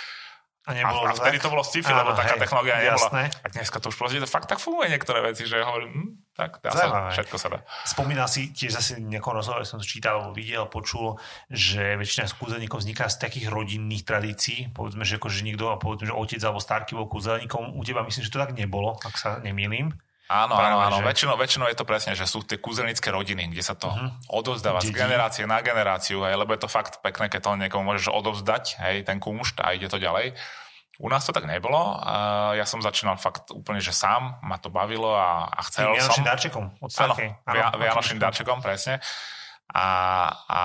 A A, nebolo a to vtedy to bolo sci-fi, lebo taká hej, technológia nebola. jasné. A dneska to už proste to fakt tak funguje niektoré veci, že hovorím, hm, tak dá sa, všetko sa dá. Spomínal si tiež zase nejakom rozhovore, som to čítal videl, počul, že väčšina z kúzelníkov vzniká z takých rodinných tradícií. Povedzme, že akože niekto, a povedzme, že otec alebo starky bol kúzelníkom. U teba myslím, že to tak nebolo, ak sa nemýlim. Áno, Práve, áno, áno. že- Väčšinou, väčšinou je to presne, že sú tie kúzelnické rodiny, kde sa to Mhm. odovzdáva z Dedí. generácie na generáciu, hej, lebo je to fakt pekné, keď to niekomu môžeš odovzdať, hej, ten kumšt a ide to ďalej. U nás to tak nebolo. Ja som začínal fakt úplne, že sám, ma to bavilo a, a chcel som... Vianočným darčekom Áno, ako vianočným darčekom, presne. A, a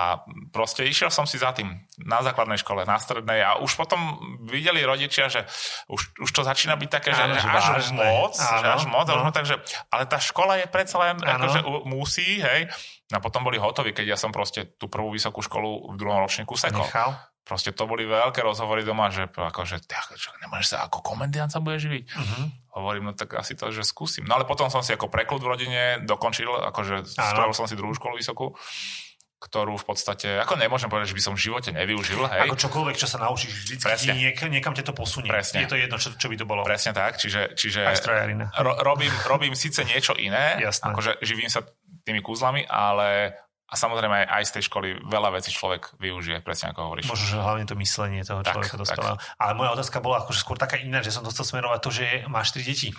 proste išiel som si za tým na základnej škole, na strednej a už potom videli rodičia, že už, už to začína byť také, že Áno, že až vážne. moc, že Áno, až moc, no. takže, ale tá škola je predsa len, akože musí, hej. No a potom boli hotoví, keď ja som proste tú prvú vysokú školu v druhom ročníku sekol. Nechal. Proste to boli veľké rozhovory doma, že akože, tak, čo, nemáš sa ako komendiant sa bude živiť. Mhm. Hovorím, no tak asi to, že skúsim. No ale potom som si ako preklud v rodine dokončil, akože spravil som si druhú školu vysokú, ktorú v podstate, ako nemôžem povedať, že by som v živote nevyužil, hej. Ako čokoľvek, čo sa naučíš, vždy Presne. niek- niekam ťa to posunie. Presne. Je to jedno, čo, čo by to bolo. Presne tak, čiže, čiže ro, robím, robím síce niečo iné, Jasné. akože živím sa tými kúzlami, ale a samozrejme aj, aj z tej školy veľa vecí človek využije, presne ako hovoríš. Možno, že hlavne to myslenie toho Tak, človeka tak. dospelého. Ale moja otázka bola akože skôr taká iná, že som to chcel smerovať to, že máš tri deti.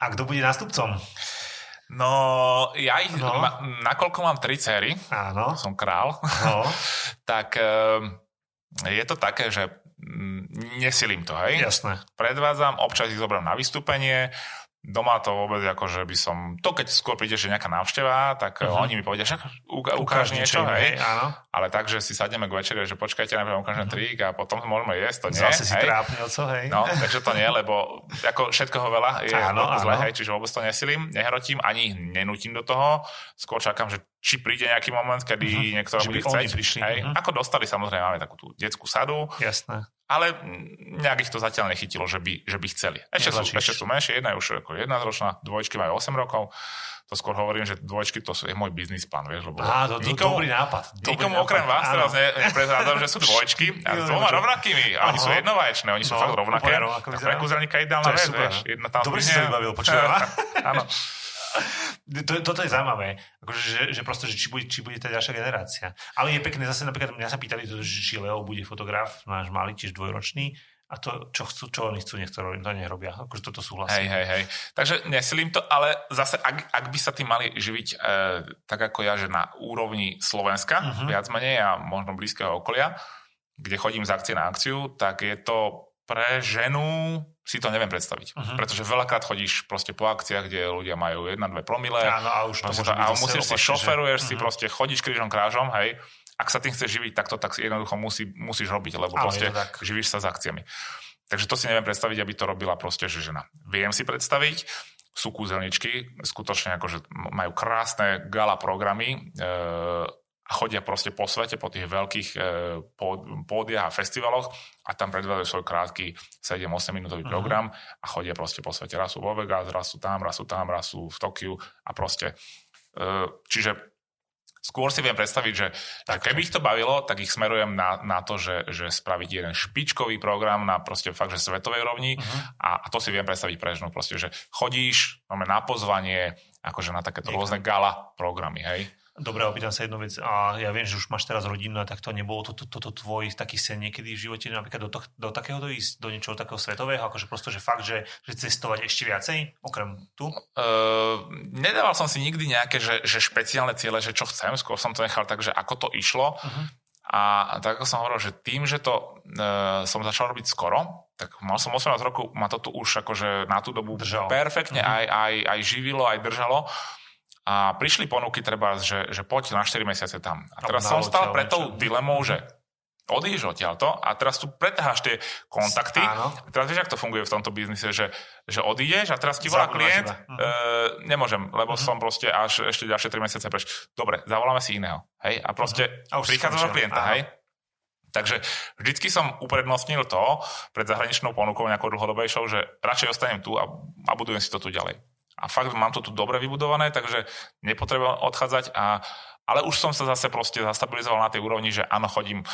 A kto bude nástupcom? No, ja ich, No. ma, nakoľko mám tri céry, Áno. som král, No. tak ehm, je to také, že mm, nesilím to, hej? Jasné. Predvádzam, občas ich zoberiem na vystúpenie, Doma to vôbec ako, že by som... To keď skôr príde, že nejaká návšteva, tak uh-huh. oni mi povedia, že uka- ukáž niečo, hej. Áno. Ale tak, že si sadneme k večeri, že počkajte, najprv ukážem uh-huh. trik a potom môžeme jesť, to nie. Zase si hej. trápne, co, hej. No, takže to nie, lebo ako všetkoho veľa je áno, zle, áno. hej, čiže vôbec to nesilím, nehrotím, ani ich nenútim do toho. Skôr čakám, že či príde nejaký moment, kedy uh-huh. niekto bude chcieť. Prišli. Hej. Uh-huh. Ako dostali, samozrejme, máme takú tú detskú sadu. Jasné ale nejak ich to zatiaľ nechytilo, že by, že by chceli. Ešte sú, ešte sú menšie, jedna je už ako jedna ročná, dvojčky majú 8 rokov. To skôr hovorím, že dvojčky to je môj biznis plán, vieš, lebo Á, to, to, nikomu, dobrý nápad. Dobrý nikomu nápad. okrem vás Áno. teraz ne, že sú dvojčky a s dvoma rovnakými. A oni sú jednovaječné, oni sú No, fakt rovnaké. pre kúzelníka ideálna vec, vieš. Jedna tam Dobre si sa vybavil, počúvam. Áno. To, toto je zaujímavé, akože, že, že proste, že či bude, či bude tá ďalšia generácia. Ale je pekné zase, napríklad mňa sa pýtali, či Leo bude fotograf, náš malý, tiež dvojročný, a to, čo chcú, čo oni chcú, nech to robím, to nerobia. Akože toto Hej, súhlasím. hej, hej. Takže nesilím to, ale zase, ak, ak by sa tým mali živiť e, tak ako ja, že na úrovni Slovenska, uh-huh. viac menej a možno blízkeho okolia, kde chodím z akcie na akciu, tak je to pre ženu si to neviem predstaviť. Uh-huh. Pretože veľakrát chodíš proste po akciách, kde ľudia majú 1-2 promile. Áno, a už to môže a musíš si opačne, že- šoferuješ, si Mhm. proste chodíš krížom krážom, hej. Ak sa tým chceš živiť takto, tak si jednoducho musí, musíš robiť, lebo Áno, proste tak. živíš sa s akciami. Takže to si neviem predstaviť, aby to robila proste, že žena. Viem si predstaviť, sú kúzelničky, skutočne akože majú krásne gala programy e, a chodia proste po svete, po tých veľkých e, pód- pódiach a festivaloch a tam predvedajú svoj krátky 7-8 minútový Mhm. program a chodia proste po svete. Raz sú vo Vegas, raz sú tam, raz sú tam, raz sú v Tokiu a proste e, čiže skôr si viem predstaviť, že, že keby ich to bavilo, tak ich smerujem na, na to, že, že spraviť jeden špičkový program na proste fakt, že svetovej rovni Mhm. a, a to si viem predstaviť pre ženu, proste, že chodíš máme na pozvanie, akože na takéto Niekam. rôzne gala programy, hej. Dobre, opýtam sa jednu vec. A ja viem, že už máš teraz rodinu, a tak to nebolo toto to, to, to tvoj taký sen niekedy v živote, napríklad do, to, do takého ísť, do niečoho takého svetového, akože prosto, že fakt, že, že cestovať ešte viacej, okrem tu? Uh, nedával som si nikdy nejaké, že, že špeciálne ciele, že čo chcem, skôr som to nechal tak, že ako to išlo. Uh-huh. A tak ako som hovoril, že tým, že to uh, som začal robiť skoro, tak mal som 18 rokov, ma to tu už akože na tú dobu Držalo. perfektne Mhm. aj, aj, aj živilo, aj držalo. A prišli ponuky treba, že, že poď na 4 mesiace tam. A teraz som stal pred tou dilemou, že odídeš odtiaľto a teraz tu pretáhaš tie kontakty. Áno. Teraz vieš, ako to funguje v tomto biznise, že, že odídeš a teraz ti volá klient. Mhm. e, nemôžem, lebo som proste až ešte ďalšie 3 mesiace preč. Dobre, zavoláme si iného. Hej? A proste. A už prichádzaš do klienta, Áno. hej? Takže vždycky som uprednostnil to pred zahraničnou ponukou nejakou dlhodobejšou, že radšej ostanem tu a, a budujem si to tu ďalej. A fakt mám to tu dobre vybudované, takže nepotrebujem odchádzať, a, ale už som sa zase proste zastabilizoval na tej úrovni, že áno, chodím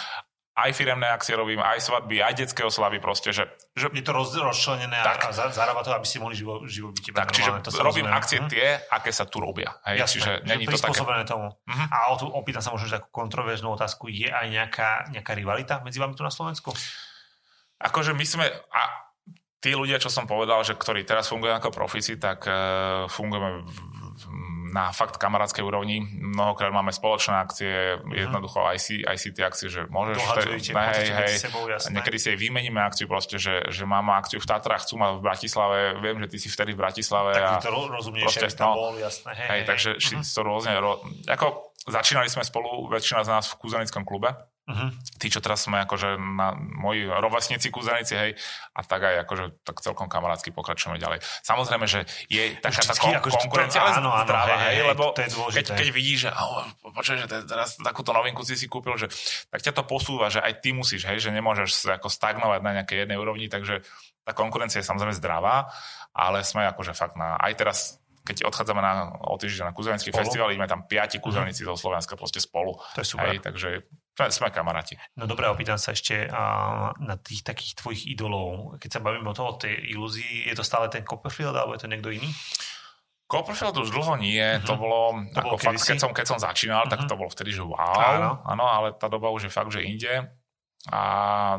aj firemné akcie robím, aj svadby, aj detské oslavy proste, že, že Je to roz, rozčlenené Tak. a, a za- zarába to, aby ste mohli živo, živo byť. tak, čiže to robím rozumie. akcie Mhm. tie, aké sa tu robia. Hej? Jasné, čiže že není to také... tomu. Mhm. A o tu opýtam sa možno takú kontroverznú otázku. Je aj nejaká, nejaká rivalita medzi vami tu na Slovensku? Akože my sme, a tí ľudia, čo som povedal, že ktorí teraz fungujú ako profíci, tak uh, fungujeme na fakt kamarádskej úrovni. Mnohokrát máme spoločné akcie, Mhm. jednoducho aj si, aj si tie akcie, že môžeš... Dohadzujete, hej, podstate hej, medzi sebou, jasné. Niekedy si aj vymeníme akciu proste, že, že mám akciu v Tatrách, chcú ma v Bratislave, viem, že ty si vtedy v Bratislave. Tak a, to ro- rozumieš, proste, tam no. bol, jasné. Hej, Hej, hej, takže hej. uh-huh. to rôzne... Ro... Ako začínali sme spolu, väčšina z nás v kúzelnickom klube. Mhm. Tí, čo teraz sme akože na, moji rovesníci, kúzelníci, hej, a tak aj akože tak celkom kamarátsky pokračujeme ďalej. Samozrejme, že je taká tá kon- akože to- konkurencia, ale áno, áno, zdravá, hej, hej, lebo to je dôležité. keď, keď vidíš, že oh, počuj, že te- teraz takúto novinku si si kúpil, že tak ťa to posúva, že aj ty musíš, hej, že nemôžeš ako stagnovať na nejakej jednej úrovni, takže tá konkurencia je samozrejme zdravá, ale sme akože fakt na, aj teraz keď odchádzame na, o týždeň na kúzelnický Spolu? festival, ideme tam piati kúzelníci zo Slovenska proste spolu. To je super. Hej, takže sme- kamaráti. No dobré, opýtam sa ešte a, na tých takých tvojich idolov. Keď sa bavíme o toho, o tej ilúzii, je to stále ten Copperfield, alebo je to niekto iný? Copperfield už dlho nie, to Mhm. bolo, To ako bolo fakt, keď som, keď som začínal, tak Mhm. to bolo vtedy, že wow, Áno. áno. ale tá doba už je fakt, že inde a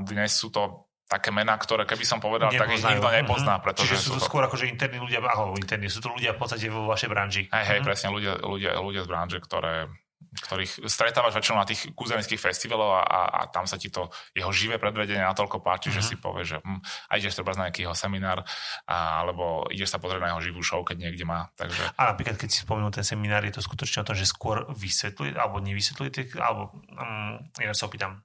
dnes sú to také mená, ktoré keby som povedal, tak ich Nepoznajú. nikto nepozná, Mhm. pretože Čiže sú to to... skôr akože interní ľudia, alebo interní, sú to ľudia v podstate vo vašej branži. Hej, hej, Mhm. presne, ľudia, ľudia, ľudia z branže, ktoré ktorých stretávaš väčšinou na tých kúzelnických festivaloch a, a, a tam sa ti to jeho živé predvedenie natoľko páči, mm-hmm. že mhm. si povie, že hm, a ideš treba na nejaký jeho seminár a, alebo ideš sa pozrieť na jeho živú show, keď niekde má. Takže... A napríklad, keď si spomenul ten seminár, je to skutočne o tom, že skôr vysvetľuje alebo nevysvetľuje, alebo um, ja sa opýtam,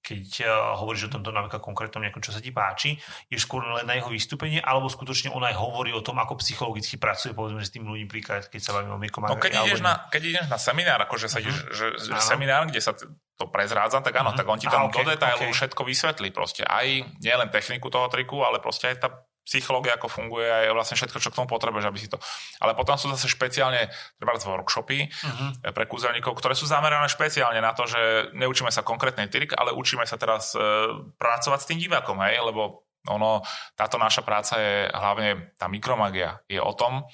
keď uh, hovoríš o tomto napríklad konkrétnom nejakom, čo sa ti páči, je skôr len na jeho vystúpenie, alebo skutočne on aj hovorí o tom, ako psychologicky pracuje, povedzme, s tým ľuďmi príklad, keď sa bavíme o Miekom no, keď, ideš na, keď ideš na seminár, akože sa uh-huh. ideš, že, že seminár, kde sa to prezrádza, tak áno, uh-huh. tak on ti tam okay, do detailu okay. všetko vysvetlí proste. Aj nielen techniku toho triku, ale proste aj tá psychológia, ako funguje a je vlastne všetko, čo k tomu potrebuješ, aby si to... Ale potom sú zase špeciálne treba workshopy uh-huh. pre kúzelníkov, ktoré sú zamerané špeciálne na to, že neučíme sa konkrétnej trik, ale učíme sa teraz e, pracovať s tým divákom, hej, lebo ono, táto naša práca je hlavne tá mikromagia, je o tom,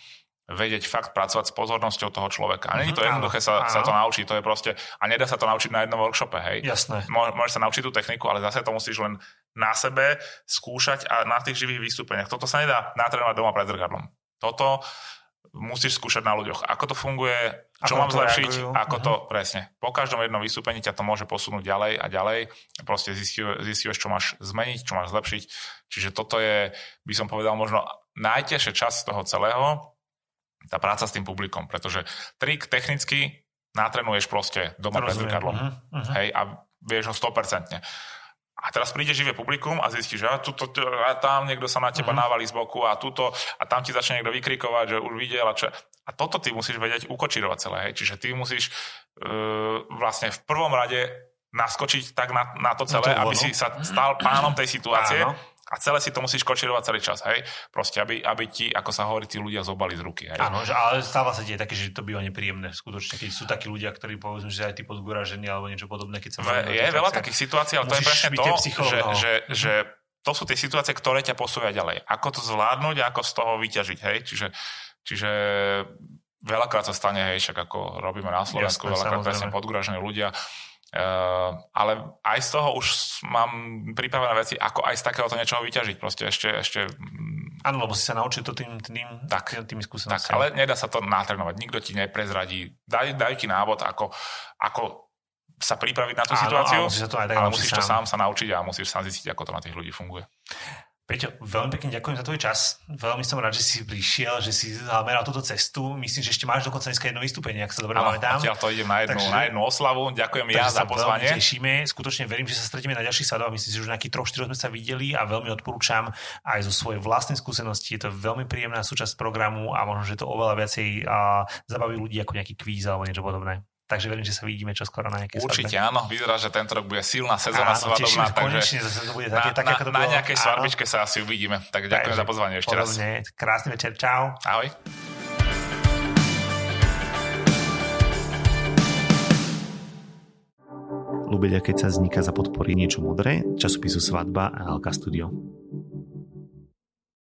vedieť fakt pracovať s pozornosťou toho človeka. A není to mhm, jednoduché sa, sa to naučiť, to je proste, a nedá sa to naučiť na jednom workshope, hej. Jasné. Môžeš sa naučiť tú techniku, ale zase to musíš len na sebe skúšať a na tých živých vystúpeniach. Toto sa nedá natrénovať doma pred zrkadlom. Toto musíš skúšať na ľuďoch. Ako to funguje, čo ako mám zlepšiť, reagujú. ako uh-huh. to, mhm. presne. Po každom jednom vystúpení ťa to môže posunúť ďalej a ďalej. Proste zistíš, čo máš zmeniť, čo máš zlepšiť. Čiže toto je, by som povedal, možno najťažšia časť toho celého, tá práca s tým publikom, pretože trik technicky natrenuješ proste doma pred zrkadlom. Uh-huh, uh-huh. Hej, a vieš ho 100%. A teraz príde živé publikum a zistíš, že a, tuto, a tam niekto sa na teba uh-huh. návalí z boku a tuto a tam ti začne niekto vykrikovať, že už videl a čo. A toto ty musíš vedieť ukočirovať celé. Hej. Čiže ty musíš uh, vlastne v prvom rade naskočiť tak na, na to celé, na aby si sa stal pánom tej situácie. Áno a celé si to musíš kočirovať celý čas, hej? Proste, aby, aby ti, ako sa hovorí, tí ľudia zobali z ruky, hej? Áno, ale stáva sa tie také, že to býva nepríjemné, skutočne, keď sú takí ľudia, ktorí povedzme, že aj tí podguražení alebo niečo podobné, keď sa... Je, je veľa takých situácií, ale to je presne to, že, že, že to sú tie situácie, ktoré ťa posúvia ďalej. Ako to zvládnuť a ako z toho vyťažiť, hej? Čiže, čiže veľakrát sa stane, hej, však ako robíme na Slovensku, Jasne, veľakrát presne podguražení ľudia, Uh, ale aj z toho už mám pripravené veci, ako aj z takéhoto niečoho vyťažiť. Proste ešte... ešte mm. Áno, lebo si sa naučil to tým, tým, tak, tými skúsenostiami. Tak, ale nedá sa to natrénovať. Nikto ti neprezradí. Daj, daj ti návod, ako, ako sa pripraviť na tú áno, situáciu, ale musíš, sa to aj ale musíš to sám sa naučiť a musíš sám zistiť, ako to na tých ľudí funguje. Peťo, veľmi pekne ďakujem za tvoj čas. Veľmi som rád, že si prišiel, že si zameral túto cestu. Myslím, že ešte máš dokonca dneska jedno vystúpenie, ak sa dobre pamätám. Áno, to idem na jednu, takže, na jednu oslavu. Ďakujem ja za pozvanie. tešíme. Skutočne verím, že sa stretneme na ďalších sadoch. Myslím si, že už nejakých troch, štyroch sme sa videli a veľmi odporúčam aj zo svojej vlastnej skúsenosti. Je to veľmi príjemná súčasť programu a možno, že to oveľa viacej a, zabaví ľudí ako nejaký kvíz alebo niečo podobné. Takže verím, že sa vidíme čoskoro na nejaké Určite svadbe. áno, vyzerá, že tento rok bude silná sezóna svadobná, takže to bude také, na, také, ako to na, na nejakej svadbičke sa asi uvidíme. Tak ďakujem takže, za pozvanie ešte podobne. raz. Krásny večer, čau. Ahoj. Lubeľa, keď sa vzniká za podpory niečo modré, časopisu Svadba a Alka Studio.